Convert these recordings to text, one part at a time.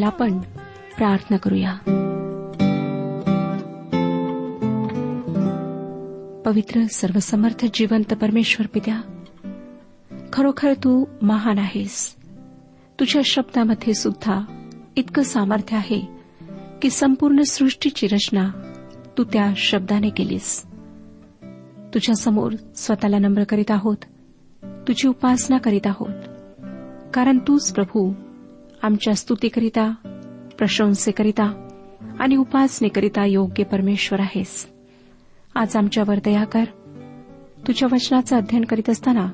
ह्यावेळेला आपण प्रार्थना करूया. पवित्र सर्वसमर्थ जिवंत परमेश्वर पित्या खरोखर तू महान आहेस. तुझ्या शब्दामध्ये सुद्धा इतकं सामर्थ्य आहे की संपूर्ण सृष्टीची रचना तू त्या शब्दाने केलीस. तुझ्या समोर स्वतःला नम्र करीत आहोत. तुझी उपासना करीत आहोत. कारण तूच प्रभू आमच्या स्तुतीकरिता प्रशंसेकरिता आणि उपासनेकरिता योग्य परमेश्वर आहेस. आज आमच्यावर दया कर. तुझ्या वचनाचं अध्ययन करीत असताना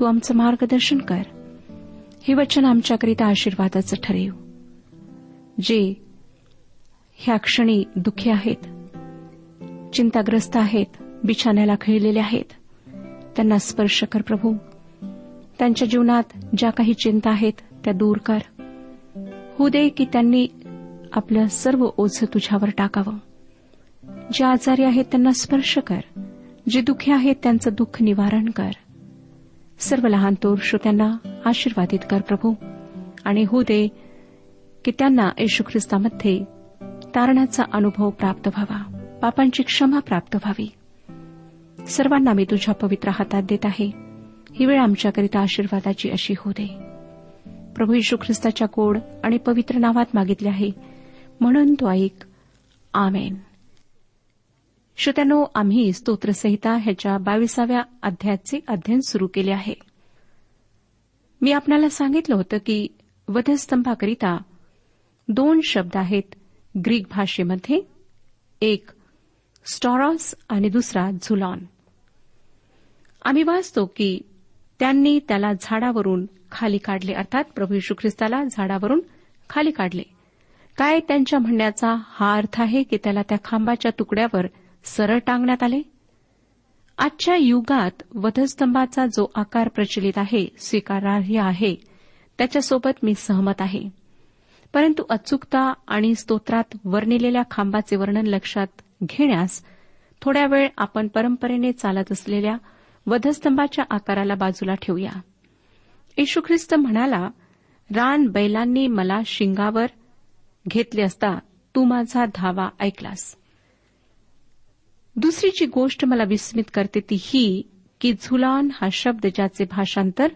तू आमचं मार्गदर्शन कर. हे वचन आमच्याकरिता आशीर्वादाचं ठरेव. जे ह्या क्षणी दुःखी आहेत चिंताग्रस्त आहेत बिछाण्याला खिळलेले आहेत त्यांना स्पर्श कर प्रभू. त्यांच्या जीवनात ज्या काही चिंता आहेत त्या दूर कर. होऊ दे की त्यांनी आपलं सर्व ओझं तुझ्यावर टाकावं. जे आजारी आहेत त्यांना स्पर्श कर. जे दुःखी आहेत त्यांचं दुःख निवारण कर. सर्व लहान तोर श्रोत्यांना आशीर्वादित कर प्रभू. आणि होऊ दे की त्यांना येशू ख्रिस्तामध्ये तारणाचा अनुभव प्राप्त व्हावा. पापांची क्षमा प्राप्त व्हावी. सर्वांना मी तुझ्या पवित्र हातात देत आहे. ही वेळ आमच्याकरिता आशीर्वादाची अशी होऊ दे. प्रभू यशू ख्रिस्ताच्या कोड आणि पवित्र नावात मागितले आहे. म्हणून तो ऐक. आमेन. श्रोत्यानो आम्ही स्तोत्रसंहिता ह्याच्या बावीसाव्या अध्यायाचे अध्ययन सुरू केले आहे. मी आपणाला सांगितलं होतं की वधस्तंभाकरिता दोन शब्द आहेत ग्रीक भाषेमध्ये. एक स्टॉरॉस आणि दुसरा झुलॉन. आम्ही वाचतो की त्यांनी त्याला झाडावरून खाली काढले. अर्थात प्रभू यशू ख्रिस्ताला झाडावरून खाली काढले. काय त्यांच्या म्हणण्याचा हा अर्थ आहे की त्याला त्या खांबाच्या तुकड्यावर सरळ टांगण्यात आले? आजच्या युगात वधस्तंभाचा जो आकार प्रचलित आहे स्वीकारार्ह आहे त्याच्यासोबत मी सहमत आहे. परंतु अचूकता आणि स्तोत्रात वर्णिलेल्या खांबाचे वर्णन लक्षात घेण्यास थोड्या वेळ आपण परंपरेने चालत असलेल्या वधस्तंभाच्या आकाराला बाजूला ठेवूया. येशू ख्रिस्त म्हणाला रान बैलांनी मला शिंगावर घेतले असता तू माझा धावा ऐकलास. दुसरी जी गोष्ट मला विस्मित करते ती ही की झुलान हा शब्द ज्याचे भाषांतर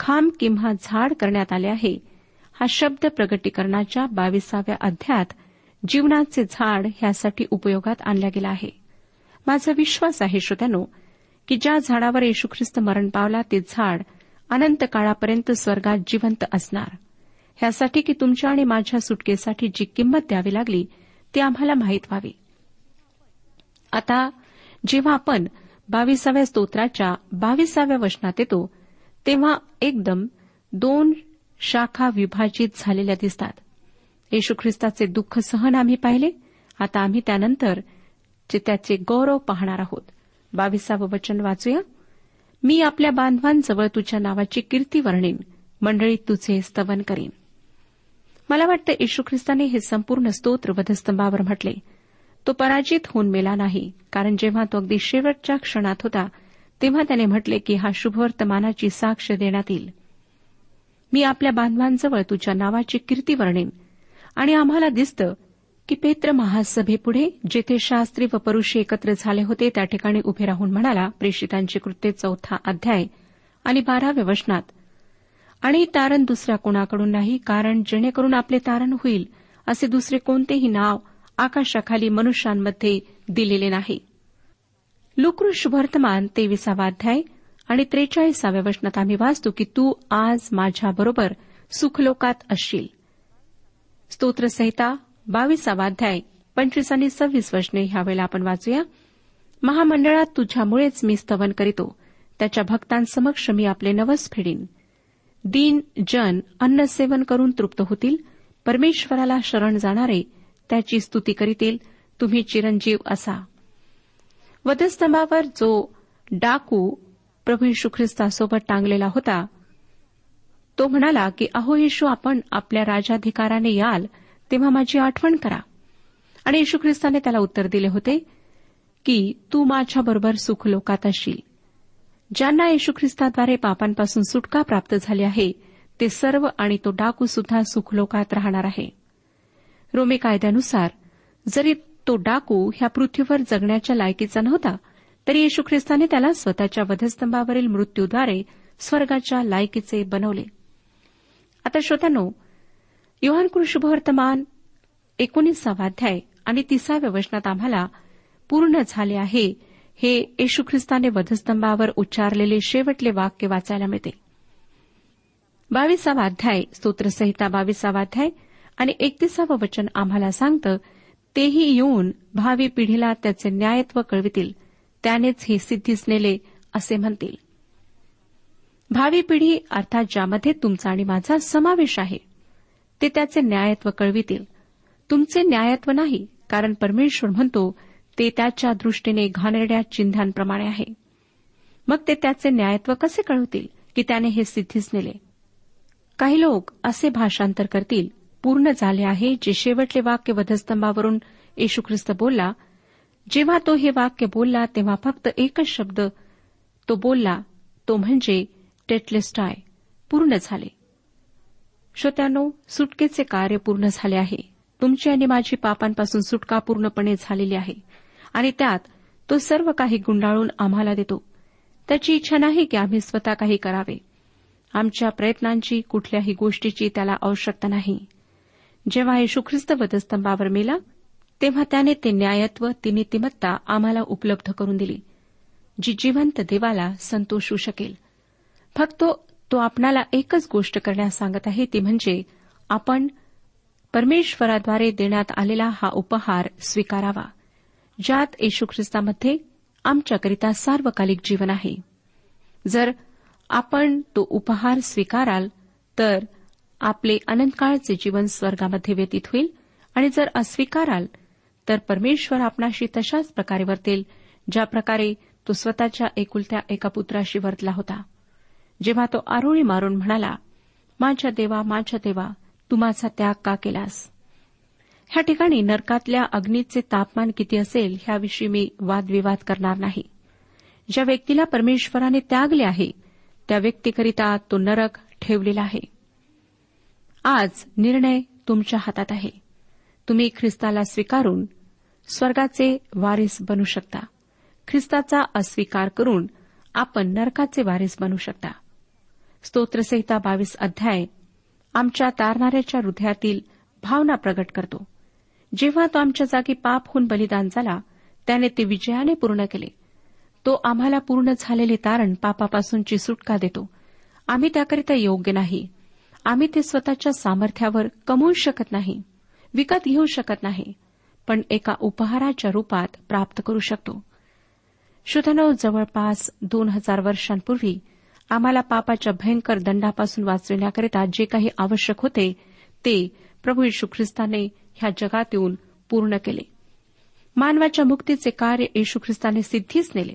खांब किंवा झाड करण्यात आले आहे हा शब्द प्रगटीकरणाच्या बावीसाव्या अध्यात जीवनाचे झाड ह्यासाठी उपयोगात आणला गेला आहे. माझा विश्वास आहे श्रोत्यानो की ज्या झाडावर येशू ख्रिस्त मरण पावला ते झाड अनंत काळापर्यंत स्वर्गात जिवंत असणार. ह्यासाठी की तुमच्या आणि माझ्या सुटकेसाठी जी किंमत द्यावी लागली ती आम्हाला माहीत व्हावी. आता जेव्हा आपण बावीसाव्या स्तोत्राच्या बावीसाव्या वचनात येतो तेव्हा एकदम दोन शाखा विभाजित झालेल्या दिसतात. येशू ख्रिस्ताचे दुःख सहन आम्ही पाहिले आता आम्ही त्यानंतर त्याचे गौरव पाहणार आहोत. बावीसावं वचन वाचूया. मी आपल्या बांधवांजवळ तुझ्या नावाची कीर्ती वर्णीन. मंडळीत तुझे स्तवन करीन. मला वाटतं येशू ख्रिस्ताने हे संपूर्ण स्तोत्र वधस्तंभावर म्हटले. तो पराजित होऊन मेला नाही कारण जेव्हा तो अगदी शेवटच्या क्षणात होता तेव्हा त्याने म्हटले की हा शुभवर्तमानाची साक्ष देण्यात येईल. मी आपल्या बांधवांजवळ तुझ्या नावाची कीर्ती वर्णीन. आणि आम्हाला दिसतं की पेत्र महासभेपुढे जेथे शास्त्री व परुषे एकत्र झाले होते त्या ठिकाणी उभे राहून म्हणाला प्रेषितांची कृत्ये चौथा अध्याय आणि बाराव्या वचनात. आणि तारण दुसऱ्या कोणाकडून नाही कारण जेणेकरून आपले तारण होईल असे दुसरे कोणतेही नाव आकाशाखाली मनुष्यांमध्ये दिलेले नाही. लुकृष वर्तमान तेविसावा अध्याय आणि त्रेचाळीसाव्या वचनात आम्ही वाचतो की तू आज माझ्याबरोबर सुखलोकात असशील. स्तोत्रसहिता बावीसावा अध्याय. पंचवीस आणि सव्वीस वचने ह्यावेळेला आपण वाचूया. महामंडळात तुझ्यामुळेच मी स्तवन करीतो. त्याच्या भक्तांसमक्ष मी आपले नवस फेडीन. दीन जन अन्न सेवन करून तृप्त होतील. परमेश्वराला शरण जाणारे त्याची स्तुती करीतील. तुम्ही चिरंजीव असा. वधस्तंभावर जो डाकू प्रभू यशू ख्रिस्तासोबत टांगलेला होता तो म्हणाला की अहो येशू आपण आपल्या राजाधिकाराने याल. तेव्हा माझी आठवण करा. आणि येशू ख्रिस्ताने त्याला उत्तर दिले होते की तू माझ्याबरोबर सुख लोकात असशील ज्यांना येशू ख्रिस्ताद्वारे पापांपासून सुटका प्राप्त झाली आहे ते सर्व आणि तो डाकू सुद्धा सुखलोकात राहणार आहे. रोमे कायद्यानुसार जरी तो डाकू ह्या पृथ्वीवर जगण्याच्या लायकीचा नव्हता तरी येशू ख्रिस्ताने त्याला स्वतःच्या वधस्तंभावरील मृत्यूद्वारे स्वर्गाच्या लायकीचे बनवले. आता श्रोत्यानो युहान शुभवर्तमान एकोणीसावा अध्याय आणि तिसाव्या वचनात आम्हाला पूर्ण झाले आहे. हे येशू ख्रिस्ताने वधस्तंभावर उच्चारलेले शेवटले वाक्य वाचायला मिळते. बावीसावा अध्याय स्तोत्रसहिता बावीसावा अध्याय आणि एकतीसावं वचन आम्हाला सांगतं तेही येऊन भावी पिढीला त्याचे न्यायत्व कळवितील. त्यानेच हे सिद्धीस नेले असे म्हणतील. भावी पिढी अर्थात ज्यामध्ये तुमचा आणि माझा समावेश आहे ते त्याचे न्यायत्व कळवितील. तुमचे न्यायत्व नाही कारण परमेश्वर म्हणतो ते त्याच्या दृष्टीने घाणेरड्या चिन्हांप्रमाणे आहे. मग ते त्याचे न्यायत्व कसे कळवतील की त्याने हे सिद्धीस नेले? काही लोक असे भाषांतर करतील पूर्ण झाले आहे जे शेवटले वाक्य वधस्तंभावरून येशू ख्रिस्त बोलला जेव्हा तो हे वाक्य बोलला तेव्हा फक्त एकच शब्द तो बोलला तो म्हणजे टेटलेस्टाय पूर्ण झाले. श्रोत्यानो सुटकेचे कार्य पूर्ण झाले आहे. तुमची आणि माझी पापांपासून सुटका पूर्णपणे झालेली आहे. आणि त्यात तो सर्व काही गुंडाळून आम्हाला देतो. त्याची इच्छा नाही की आम्ही स्वतः काही करावे. आमच्या प्रयत्नांची कुठल्याही गोष्टीची त्याला आवश्यकता नाही. जेव्हा येशू ख्रिस्त वधस्तंभावर मेला तेव्हा त्याने ते न्यायत्व ती नीतिमत्ता आम्हाला उपलब्ध करून दिली जी जिवंत देवाला संतोषू शकेल. फक्त तो आपणाला एकच गोष्ट करण्यास सांगत आहे ती म्हणजे आपण परमेश्वराद्वारे देण्यात आलेला हा उपहार स्वीकारावा ज्यात येशू ख्रिस्तामध्ये आमच्याकरिता सार्वकालिक जीवन आहे. जर आपण तो उपहार स्वीकाराल तर आपले अनंतकाळचे जीवन स्वर्गामध्ये व्यतीत होईल आणि जर अस्वीकाराल तर परमेश्वर आपणाशी तशाच प्रकारे वर्तेल ज्या प्रकारे तो स्वतःच्या एकुलत्या एका पुत्राशी वर्तला होता. जेव्हा तो आरोळी मारून म्हणाला माझ्या देवा माझ्या देवा तू माझा त्याग का केलास? ह्या ठिकाणी नरकातल्या अग्नीचे तापमान किती असेल ह्याविषयी मी वादविवाद करणार नाही. ज्या व्यक्तीला परमेश्वराने त्यागले आहे त्या व्यक्तीकरिता तो नरक ठेवलेला आहे. आज निर्णय तुमच्या हातात आहे. तुम्ही ख्रिस्ताला स्वीकारून स्वर्गाचे वारीस बनू शकता. ख्रिस्ताचा अस्वीकार करून आपण नरकाचे वारीस बनू शकता. स्तोत्रसहिता बावीस अध्याय. आमच्या तारणाऱ्याच्या हृदयातील भावना प्रगट करतो. जेव्हा तो आमच्या जागी पाप होऊन बलिदान झाला त्याने ते विजयाने पूर्ण केले. तो आम्हाला पूर्ण झालेले तारण पापापासूनची सुटका देतो. आम्ही त्याकरिता योग्य नाही. आम्ही ते स्वतःच्या सामर्थ्यावर कमवू शकत नाही विकत घेऊ शकत नाही पण एका उपहाराच्या रूपात प्राप्त करू शकतो. श्रोतनो जवळपास दोन हजार वर्षांपूर्वी आम्हाला पापाच्या भयंकर दंडापासून वाचविण्याकरिता जे काही आवश्यक होते ते प्रभू यशू ख्रिस्ताने ह्या जगात येऊन पूर्ण केले. मानवाच्या मुक्तीचे कार्य येशू ख्रिस्ताने सिद्धीच नेले.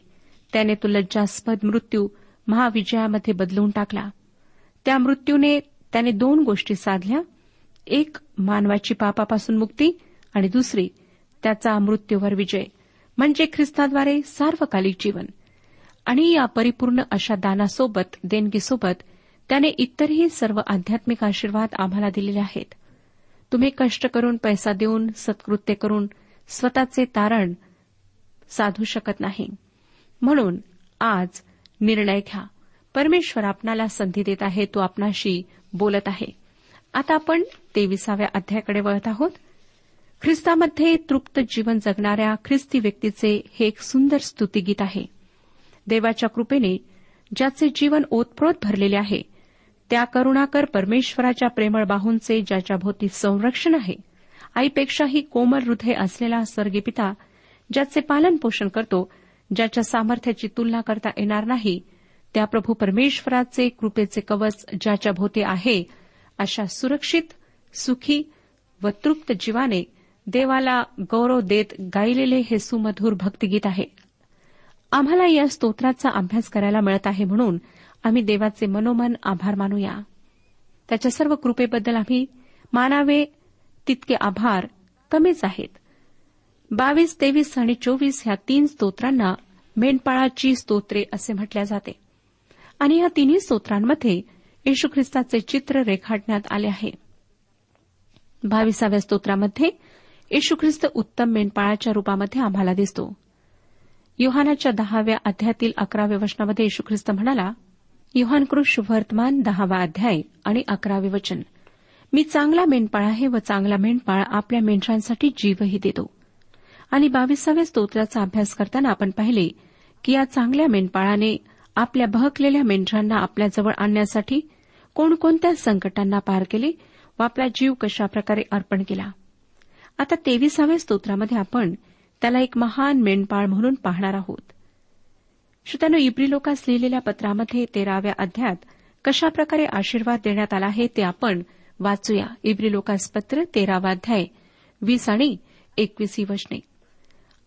त्याने तो लज्जास्पद मृत्यू महाविजयामध्ये बदलून टाकला. त्या मृत्यूने त्याने दोन गोष्टी साधल्या. एक मानवाची पापापासून मुक्ती आणि दुसरी त्याचा मृत्यूवर विजय म्हणजे ख्रिस्ताद्वारे सार्वकालिक जीवन. आणि या परिपूर्ण अशा दानासोबत देणगीसोबत त्याने इतरही सर्व आध्यात्मिक आशीर्वाद आम्हाला दिलेले आहेत. तुम्ही कष्ट करून पैसा देऊन सत्कृत्य करून स्वतःचे तारण साधू शकत नाही. म्हणून आज निर्णय घ्या. परमेश्वर आपणाला संधी देत आहे तो आपणाशी बोलत आहे. आता आपण तेविसाव्या अध्यायाकडे वळत आहोत. ख्रिस्तामध्ये तृप्त जीवन जगणाऱ्या ख्रिस्ती व्यक्तीचे हे एक सुंदर स्तुतीगीत आहे. देवाच्या कृपेने ज्याचे जीवन ओतप्रोत भरलेले आहे त्या करुणाकर परमेश्वराच्या प्रेमळ बाहूंचे ज्याच्या भोवती संरक्षण आहे आईपेक्षाही कोमल हृदय असलेला स्वर्गीय पिता ज्याचे पालन पोषण करतो ज्याच्या सामर्थ्याची तुलना करता येणार नाही त्या प्रभू परमेश्वराचे कृपेचे कवच ज्याच्या भोवती आहे अशा सुरक्षित सुखी व तृप्त जीवाने देवाला गौरव देत गायलेले हे सुमधूर भक्तिगीत आहे. आम्हाला या स्तोत्राचा अभ्यास करायला मिळत आहे म्हणून आम्ही देवाचे मनोमन आभार मानूया. त्याच्या सर्व कृपेबद्दल आम्ही मानावे तितके आभार कमीच आहेत. बावीस तेवीस आणि चोवीस ह्या तीन स्तोत्रांना मेंढपाळाची स्तोत्रे असे म्हटल्या जाते. आणि या तिन्ही स्तोत्रांमध्ये येशू ख्रिस्ताचे चित्र रेखाटण्यात आले आहे. बावीसाव्या स्तोत्रामध्ये येशू ख्रिस्त उत्तम मेंढपाळाच्या रूपामध्ये आम्हाला दिसतो. युहानाच्या दहाव्या अध्यायातील अकराव्या वचनामध्ये येशू ख्रिस्त म्हणाला युहानकृष वर्तमान दहावा अध्याय आणि अकरावे वचन. मी चांगला मेंढपाळ आहे व चांगला मेंढपाळ आपल्या मेंढरांसाठी जीवही देतो. आणि बावीसाव्या स्तोत्राचा अभ्यास करताना आपण पाहिले की या चांगल्या मेंढपाळाने आपल्या बहकलेल्या मेंढरांना आपल्याजवळ आणण्यासाठी कोणकोणत्या संकटांना पार केले व आपला जीव कशाप्रकारे अर्पण केला. आता तेविसाव्या स्तोत्रामध्ये आपण त्याला एक महान मेंढपाळ म्हणून पाहणार आहोत. श्रोत्यानो इब्रीलोकास लिहिलेल्या पत्रामध्ये तेराव्या अध्यायात कशाप्रकारे आशीर्वाद देण्यात आला आहे ते आपण वाचूया. इब्रीलोकास पत्र तेरावा अध्याय वीस आणि एकवीस वचने.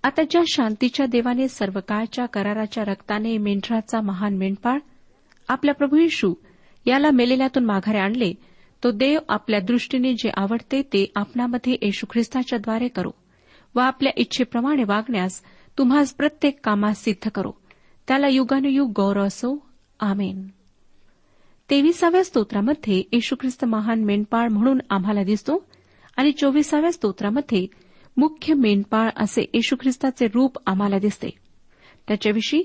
आता ज्या शांतीच्या देवाने सर्व काळच्या कराराच्या रक्ताने मेंढराचा महान मेंढपाळ आपल्या प्रभू येशू याला मेलेल्यातून माघारे आणले तो देव आपल्या दृष्टीने जे आवडते ते आपणामध्ये येशू ख्रिस्ताच्याद्वारे करो. व आपल्या इच्छेप्रमाणे वागण्यास तुम्हास प्रत्येक कामास सिद्ध करो. त्याला युगानुयुग गौरव असो. आमेन. तेविसाव्या स्तोत्रामध्ये येशू ख्रिस्त महान मेंढपाळ म्हणून आम्हाला दिसतो आणि चोवीसाव्या स्तोत्रामध्ये मुख्य मेंढपाळ असे येशू ख्रिस्ताचे रूप आम्हाला दिसते. त्याच्याविषयी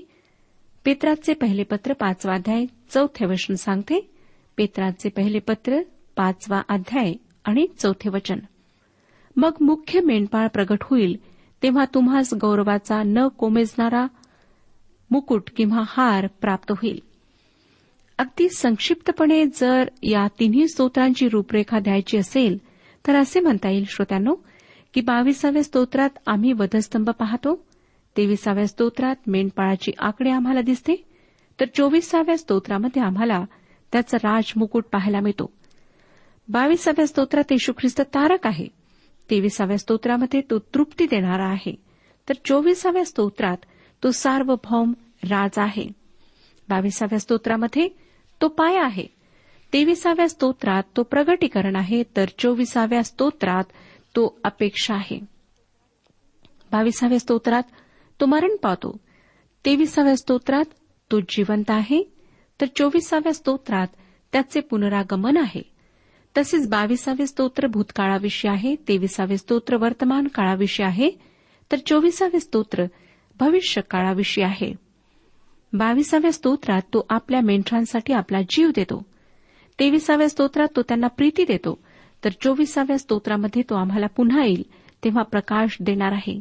पेत्राचे पहिले पत्र पाचवा अध्याय चौथे वचन सांगते. पेत्राचे पहिले पत्र पाचवा अध्याय आणि चौथे वचन. मग मुख्य मेंढपाळ प्रगट होईल तेव्हा तुम्हास गौरवाचा न कोमेजणारा मुकुट किंवा हार प्राप्त होईल. अगदी संक्षिप्तपणे जर या तिन्ही स्तोत्रांची रूपरेखा द्यायची असेल तर असे म्हणता येईल श्रोत्यांनो की बावीसाव्या स्तोत्रात आम्ही वधस्तंभ पाहतो तेविसाव्या स्तोत्रात मेंढपाळाची आकडे आम्हाला दिसते तर चोवीसाव्या स्तोत्रामध्ये आम्हाला त्याचा राजमुकुट पाहायला मिळतो. बावीसाव्या स्तोत्रात येशू ख्रिस्त तारक आहे. तेविसाव्या स्तोत्रामध्ये तो तृप्ती देणारा आहे. तर चोवीसाव्या स्तोत्रात तो सार्वभौम राज आहे. बावीसाव्या स्तोत्रामध्ये तो पाय आहे. तेविसाव्या स्तोत्रात तो प्रगटीकरण आहे. तर चोवीसाव्या स्तोत्रात तो अपेक्षा आहे. बावीसाव्या स्तोत्रात तो मरण पावतो. तेविसाव्या स्तोत्रात तो जिवंत आहे. तर चोवीसाव्या स्तोत्रात त्याचे पुनरागमन आहे. तसेच बावीसावे स्तोत्र भूतकाळाविषयी आहे तेविसावे स्तोत्र वर्तमान काळाविषयी आहे तर चोवीसावे स्तोत्र भविष्य काळाविषयी आहे. बावीसाव्या स्तोत्रात तो आपल्या मेंढरांसाठी आपला जीव देतो. तेविसाव्या स्तोत्रात तो त्यांना प्रीती देतो. तर चोवीसाव्या स्तोत्रामध्ये तो आम्हाला पुन्हा येईल तेव्हा प्रकाश देणार आहे.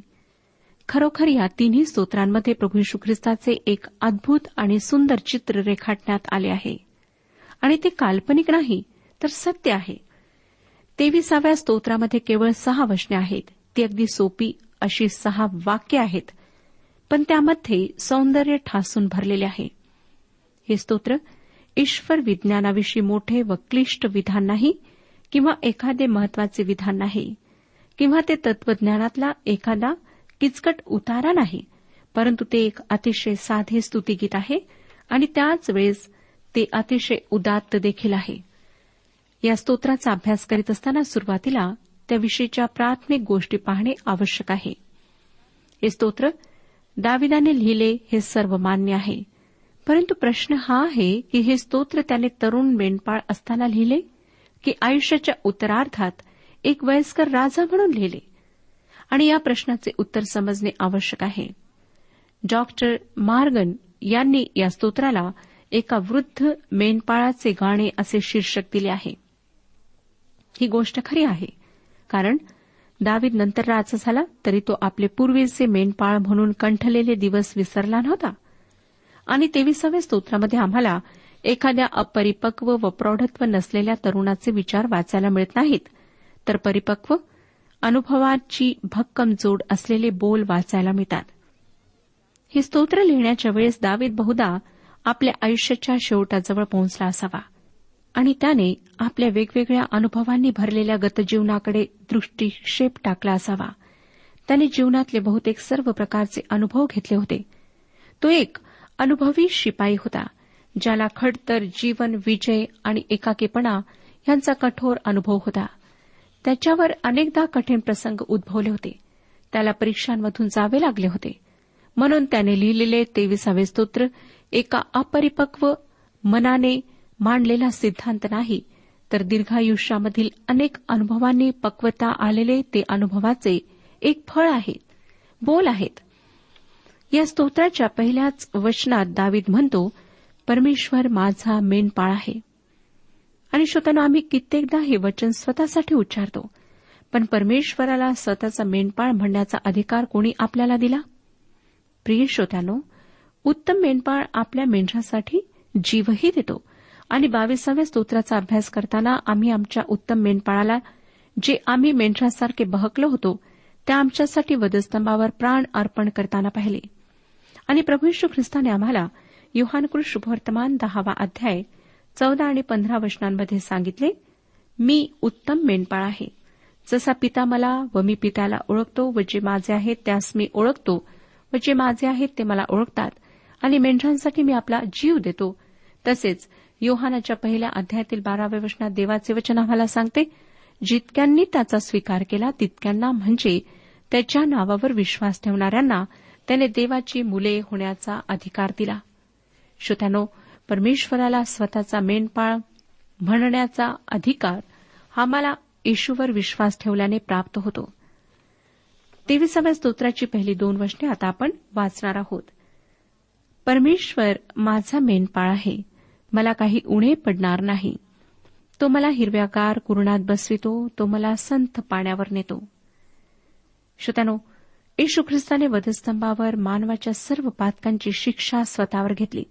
खरोखर या तिन्ही स्तोत्रांमध्ये प्रभू यशू ख्रिस्ताचे एक अद्भुत आणि सुंदर चित्र रेखाटण्यात आले आहे. आणि ते काल्पनिक नाही तर सत्य आहे. तेविसाव्या स्तोत्रामध्ये केवळ सहा वचने आहेत. ती अगदी सोपी अशी सहा वाक्य आहेत. पण त्यामध्ये सौंदर्य ठासून भरलेले आहे. हे स्तोत्र ईश्वर विज्ञानाविषयी मोठे व क्लिष्ट विधान नाही किंवा एखादे महत्त्वाचे विधान नाही किंवा ते तत्वज्ञानातला एखादा किचकट उतारा नाही परंतु ते एक अतिशय साधे स्तुतीगीत आहे आणि त्याच वेळेस ते अतिशय उदात्त देखील आहे. या स्तोत्राचा अभ्यास करीत असताना सुरुवातीला त्याविषयीच्या प्राथमिक गोष्टी पाहणे आवश्यक आहे. हे स्तोत्र दाविदाने लिहिले हे सर्व मान्य आहे. परंतु प्रश्न हा आहे की हे स्तोत्र त्याने तरुण मेंढपाळ असताना लिहिले? की आयुष्याच्या उत्तरार्धात एक वयस्कर राजा म्हणून लिहिले? आणि या प्रश्नाचे उत्तर समजणे आवश्यक आहे. डॉक्टर मार्गन यांनी या स्तोत्राला एका वृद्ध मेंढपाळाचे गाणे असे शीर्षक दिले आहे. ही गोष्ट खरी आहे. कारण दावीद नंतर राजा झाला तरी तो आपले पूर्वीचे मेंढपाळ म्हणून कंठलेले दिवस विसरला नव्हता. आणि तेविसाव्या स्तोत्रामध्ये आम्हाला एखाद्या अपरिपक्व व प्रौढत्व नसलेल्या तरुणाचे विचार वाचायला मिळत नाहीत. तर परिपक्व अनुभवाची भक्कम जोड असलेले बोल वाचायला मिळतात. हे स्तोत्र लिहिण्याच्या वेळेस दावीद बहुधा आपल्या आयुष्याच्या शेवटाजवळ पोहोचला असावा. आणि त्याने आपल्या वेगवेगळ्या अनुभवांनी भरलेल्या गतजीवनाकडे दृष्टीक्षेप टाकला असावा. त्याने जीवनातले बहुतेक सर्व प्रकारचे अनुभव घेतले होते. तो एक अनुभवी शिपाई होता ज्याला खडतर जीवन विजय आणि एकाकीपणा यांचा कठोर अनुभव होता. त्याच्यावर अनेकदा कठीण प्रसंग उद्भवले होते. त्याला परीक्षांमधून जावे लागले होते. म्हणून त्याने लिहिलेले तेविसावे स्तोत्र एका अपरिपक्व मनाने मांडलेला सिद्धांत नाही तर दीर्घायुष्यामधील अनेक अनुभवांनी पक्वता आलेले ते अनुभवाचे एक फळ आहेत बोल आहेत. या स्तोत्राच्या पहिल्याच वचनात दावीद म्हणतो परमेश्वर माझा मेनपाळ आहे. आणि श्रोतांना आम्ही कित्येकदा हे वचन स्वतःसाठी उच्चारतो पण परमेश्वराला स्वतःचा मेंढपाळ म्हणण्याचा अधिकार कोणी आपल्याला दिला? प्रिय श्रोत्यानो उत्तम मेंढपाळ आपल्या मेंढरासाठी जीवही देतो आणि बावीसाव्या स्तोत्राचा अभ्यास करताना आम्ही आमच्या उत्तम मेंढपाळाला जे आम्ही मेंढरासारखे बहकलो होतो त्या आमच्यासाठी वधस्तंभावर प्राण अर्पण करताना पाहिले. आणि प्रभू यशू ख्रिस्ताने आम्हाला युहानकृत शुभवर्तमान दहावा अध्याय चौदा आणि पंधरा वचनांमध्ये सांगितले मी उत्तम मेंढपाळ आहे. जसा पिता मला व मी पित्याला ओळखतो व जे माझे आहेत त्यास मी ओळखतो व जे माझे आहेत ते मला ओळखतात. आणि मेंढरांसाठी मी आपला जीव देतो. तसेच योहानाच्या पहिल्या अध्यायातील बाराव्या वचनात देवाचे वचन आम्हाला सांगते जितक्यांनी त्याचा स्वीकार केला तितक्यांना म्हणजे त्याच्या नावावर विश्वास ठेवणाऱ्यांना त्याने देवाची मुले होण्याचा अधिकार दिला. श्रोत्यानो परमेश्वराला स्वतःचा मेंढपाळ म्हणण्याचा अधिकार हा मला येशूवर विश्वास ठेवल्याने प्राप्त होतो. तेविसाव्या स्तोत्राची पहिली दोन वचने आता आपण वाचणार आहोत. परमेश्वर माझा मेंढपाळ आहे. मला काही उणे पडणार नाही. तो मला हिरव्यागार कुरणात बसवितो तो मला संत पाण्यावर नेतो. श्रोत्यानो येशू ख्रिस्ताने वधस्तंभावर मानवाच्या सर्व पातकांची शिक्षा स्वतःवर घेतली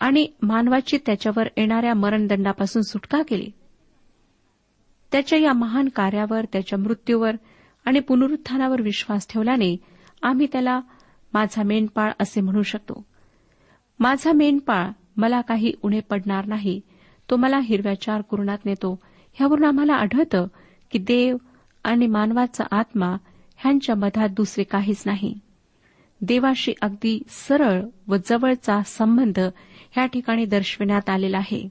आणि मानवाची त्याच्यावर येणाऱ्या मरणदंडापासून सुटका केली. त्याच्या या महान कार्यावर त्याच्या मृत्यूवर आणि पुनरुत्थानावर विश्वास ठेवल्याने आम्ही त्याला माझा मेंढपाळ असे म्हणू शकतो. माझा मेंढपाळ मला काही उणे पडणार नाही. तो मला हिरव्याचार कुरणात नेतो. ह्यावरून आम्हाला आढळतं की देव आणि मानवाचा आत्मा ह्यांच्या मधात दुसरे काहीच नाही. देवाशी अगदी सरळ व जवळचा संबंध ह्या ठिकाणी दर्शविण्यात आलेला आहे.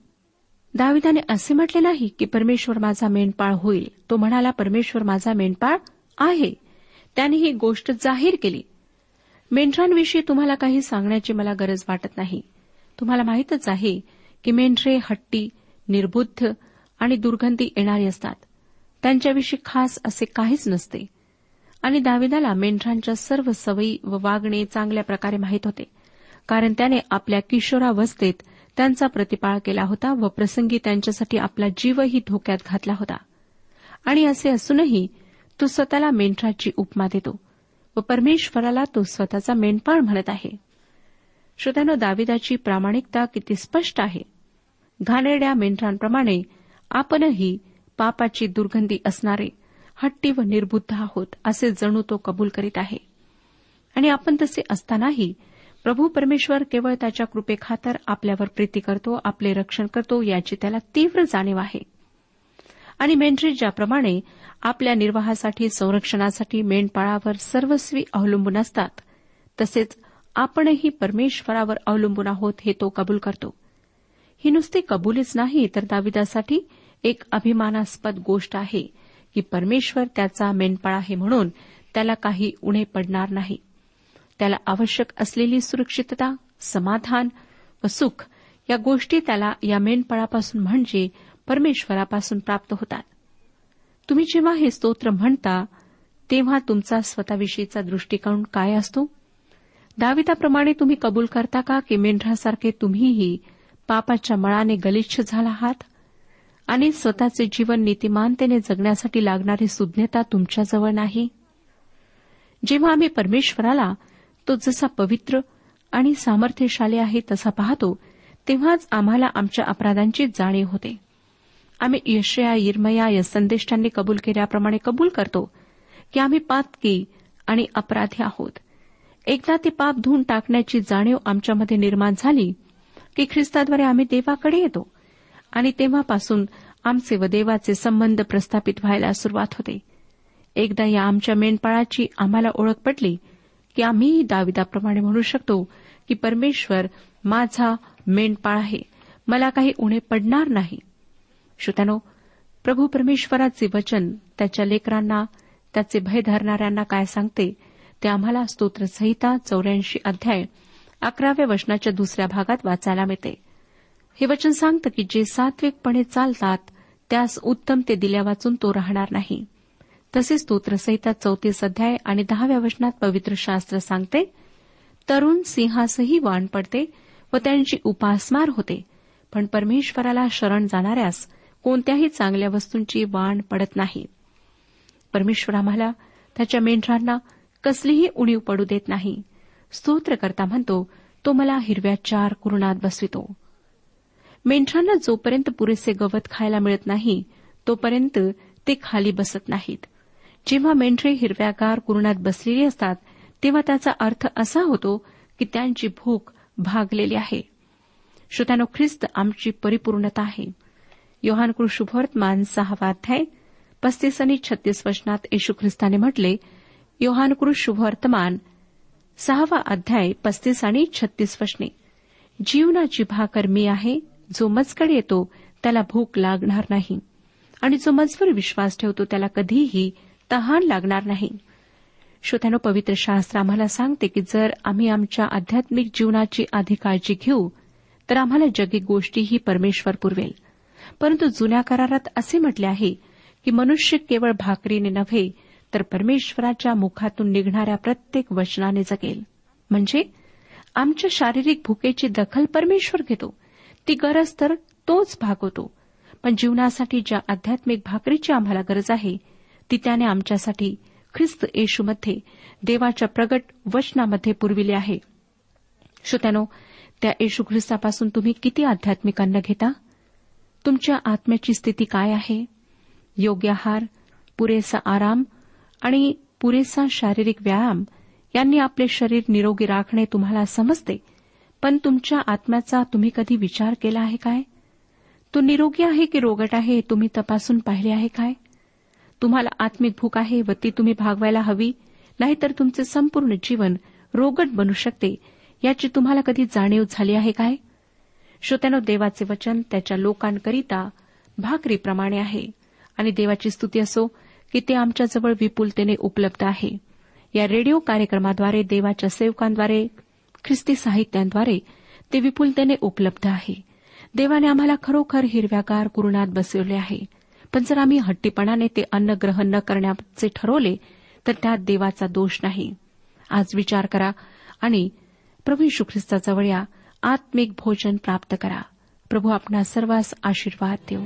दाविदाने असे म्हटले नाही की परमेश्वर माझा मेंढपाळ होईल. तो म्हणाला परमेश्वर माझा मेंढपाळ आहे. त्याने ही गोष्ट जाहीर केली. मेंढरांविषयी तुम्हाला काही सांगण्याची मला गरज वाटत नाही. तुम्हाला माहीतच आहे की मेंढरे हट्टी निर्बुद्ध आणि दुर्गंधी येणारी असतात. त्यांच्याविषयी खास असे काहीच नसते. आणि दाविदाला मेंढरांच्या सर्व सवयी व वागणे चांगल्या प्रकारे माहीत होते कारण त्याने आपल्या किशोरावस्थेत त्यांचा प्रतिपाळ केला होता व प्रसंगी त्यांच्यासाठी आपला जीवही धोक्यात घातला होता. आणि असे असूनही तो स्वतःला मेंढराची उपमा देतो व परमेश्वराला तो स्वतःचा मेंढपाळ म्हणत आहे. श्रोत्यानं दाविदाची प्रामाणिकता किती स्पष्ट आहे. घाणेरड्या मेंढरांप्रमाणे आपणही पापाची दुर्गंधी असणारे हट्टी व निर्बुद्ध आहोत असे जणू तो कबूल करीत आहे. आणि आपण तसे असतानाही प्रभू परमेश्वर केवळ त्याच्या कृपेखातर आपल्यावर प्रीती करतो आपले रक्षण करतो याची त्याला तीव्र जाणीव आहे. आणि मेंढरी ज्याप्रमाणे आपल्या निर्वाहासाठी संरक्षणासाठी मेंढपाळावर सर्वस्वी अवलंबून असतात तसेच आपणही परमेश्वरावर अवलंबून आहोत हे तो कबूल करतो. ही नुसती कबूलीच नाही तर दाविदासाठी एक अभिमानास्पद गोष्ट आहे की परमेश्वर त्याचा मेंढपाळ आहे म्हणून त्याला काही उणे पडणार नाही. त्याला आवश्यक असलेली सुरक्षितता समाधान व सुख या गोष्टी त्याला या मेंढपाळापासून म्हणजे परमेश्वरापासून प्राप्त होतात. तुम्ही जेव्हा हे स्तोत्र म्हणता तेव्हा तुमचा स्वतःविषयीचा दृष्टिकोन काय असतो? दाविदाप्रमाणे तुम्ही कबूल करता का की मेंढरासारखे तुम्हीही पापाच्या मळाने गलिच्छ झाला आहात? आणि स्वतःचे जीवन नीतिमानतेने जगण्यासाठी लागणारी सुज्ञता तुमच्याजवळ नाही? जेव्हा आम्ही परमेश्वराला तो जसा पवित्र आणि सामर्थ्यशाली आहे तसा पाहतो तेव्हाच आम्हाला आमच्या अपराधांची जाणीव होते. आम्ही यशया इरमया या संदेष्टांनी कबूल केल्याप्रमाणे कबूल करतो की आम्ही पातकी आणि अपराधी आहोत. एकदा ते पाप धुवून टाकण्याची जाणीव आमच्यामध्ये निर्माण झाली की ख्रिस्ताद्वारे आम्ही देवाकडे येतो. आणि तेव्हापासून आमचे व देवाचे संबंध प्रस्थापित व्हायला सुरुवात होते. एकदा या आमच्या मेंढपाळाची आम्हाला ओळख पडली की आम्ही दाविदाप्रमाणे म्हणू शकतो की परमेश्वर माझा मेंढपाळ आहे. मला काही उणे पडणार नाही. श्रोत्यानो प्रभू परमेश्वराचे वचन त्याच्या लेकरांना त्याचे भय धरणाऱ्यांना काय सांगते? ते आम्हाला स्तोत्रसहिता चौऱ्याऐंशी अध्याय अकराव्या वचनाच्या दुसऱ्या भागात वाचायला मिळते. हे वचन सांगतं की जे सात्विकपणे चालतात त्यास उत्तम ते दिल्या वाचून तो राहणार नाही. तसेच स्तोत्रसहिता चौतीस अध्याय आणि दहाव्या वचनात पवित्र शास्त्र सांगते तरुण सिंहासही वाण पडते व त्यांची उपासमार होते पण परमेश्वराला शरण जाणाऱ्यास कोणत्याही चांगल्या वस्तूंची वाण पडत नाही. परमेश्वर आम्हाला त्याच्या मेंढरांना कसलीही उणीव पडू देत नाही. स्तोत्रकर्ता म्हणतो तो मला हिरव्या चार कुरणात बसवितो. मेंढरांना जोपर्यंत पुरेसे गवत खायला मिळत नाही तोपर्यंत ते खाली बसत नाहीत. जेव्हा मेंढरे हिरव्यागार कुरणात बसलेली असतात तेव्हा त्याचा अर्थ असा होतो की त्यांची भूक भागलेली आहे. श्रोत्यानो ख्रिस्त आमची परिपूर्णता आहे. योहानकृ शुभवर्तमान सहावा अध्याय पस्तीस आणि छत्तीस वचनात येशू ख्रिस्ताने म्हटले योहानकृष शुभवर्तमान सहावा अध्याय पस्तीस आणि छत्तीस वचने जीवनाची भाकर मी आहे जो मजकड येतो त्याला भूक लागणार नाही आणि जो मजवर विश्वास ठेवतो त्याला कधीही तहान लागणार नाही श्रोत्यानो पवित्र शास्त्र आम्हाला सांगते की जर आम्ही आमच्या आध्यात्मिक जीवनाची आधी काळजी घेऊ तर आम्हाला जगी गोष्टीही परमेश्वर पुरवेल परंतु जुन्या करारात असे म्हटले आहे की मनुष्य केवळ भाकरीने नव्हे तर परमेश्वराच्या मुखातून निघणाऱ्या प्रत्येक वचनाने जगेल. म्हणजे आमच्या शारीरिक भूकेची दखल परमेश्वर घेतो. ती गरज तर तोच भागवतो पण जीवनासाठी ज्या आध्यात्मिक भाकरीची आम्हाला गरज आहे ती त्याने आमच्यासाठी ख्रिस्त येशूमध्ये देवाच्या प्रगट वचनामध्ये पुरविली आहे. श्रोत्यानो त्या येशू ख्रिस्तापासून तुम्ही किती आध्यात्मिक अन्न घेता? तुमच्या आत्म्याची स्थिती काय आहे? योग्य आहार पुरेसा आराम आणि पुरेसा शारीरिक व्यायाम यांनी आपले शरीर निरोगी राखणे तुम्हाला समजते. पण तुमच्या आत्म्याचा तुम्ही कधी विचार केला आहे काय? तो निरोगी आहे की रोगट आहे हे तुम्ही तपासून पाहिले आहे काय? तुम्हाला आत्मिक भूक आहे व ती तुम्ही भागवायला हवी नाहीतर तुमचे संपूर्ण जीवन रोगट बनू शकते याची तुम्हाला कधी जाणीव झाली आहे काय? श्रोत्यानो देवाचे वचन त्याच्या लोकांकरिता भाकरीप्रमाणे आहे. आणि देवाची स्तुती असो की ते आमच्याजवळ विपुलतेने उपलब्ध आहे. या रेडिओ कार्यक्रमाद्वारे देवाच्या सेवकांद्वारे ख्रिस्ती साहित्यांद्वारे ते विपुलतेने उपलब्ध आहे. देवाने आम्हाला खरोखर हिरव्यागार कुरुणात बसवले आहे. पण जर आम्ही हट्टीपणाने ते अन्न ग्रहण न करण्याचे ठरवले तर त्यात देवाचा दोष नाही. आज विचार करा आणि प्रभू यशू ख्रिस्ताजवळ या आत्मिक भोजन प्राप्त करा. प्रभू आपणा सर्वांस आशीर्वाद देऊ.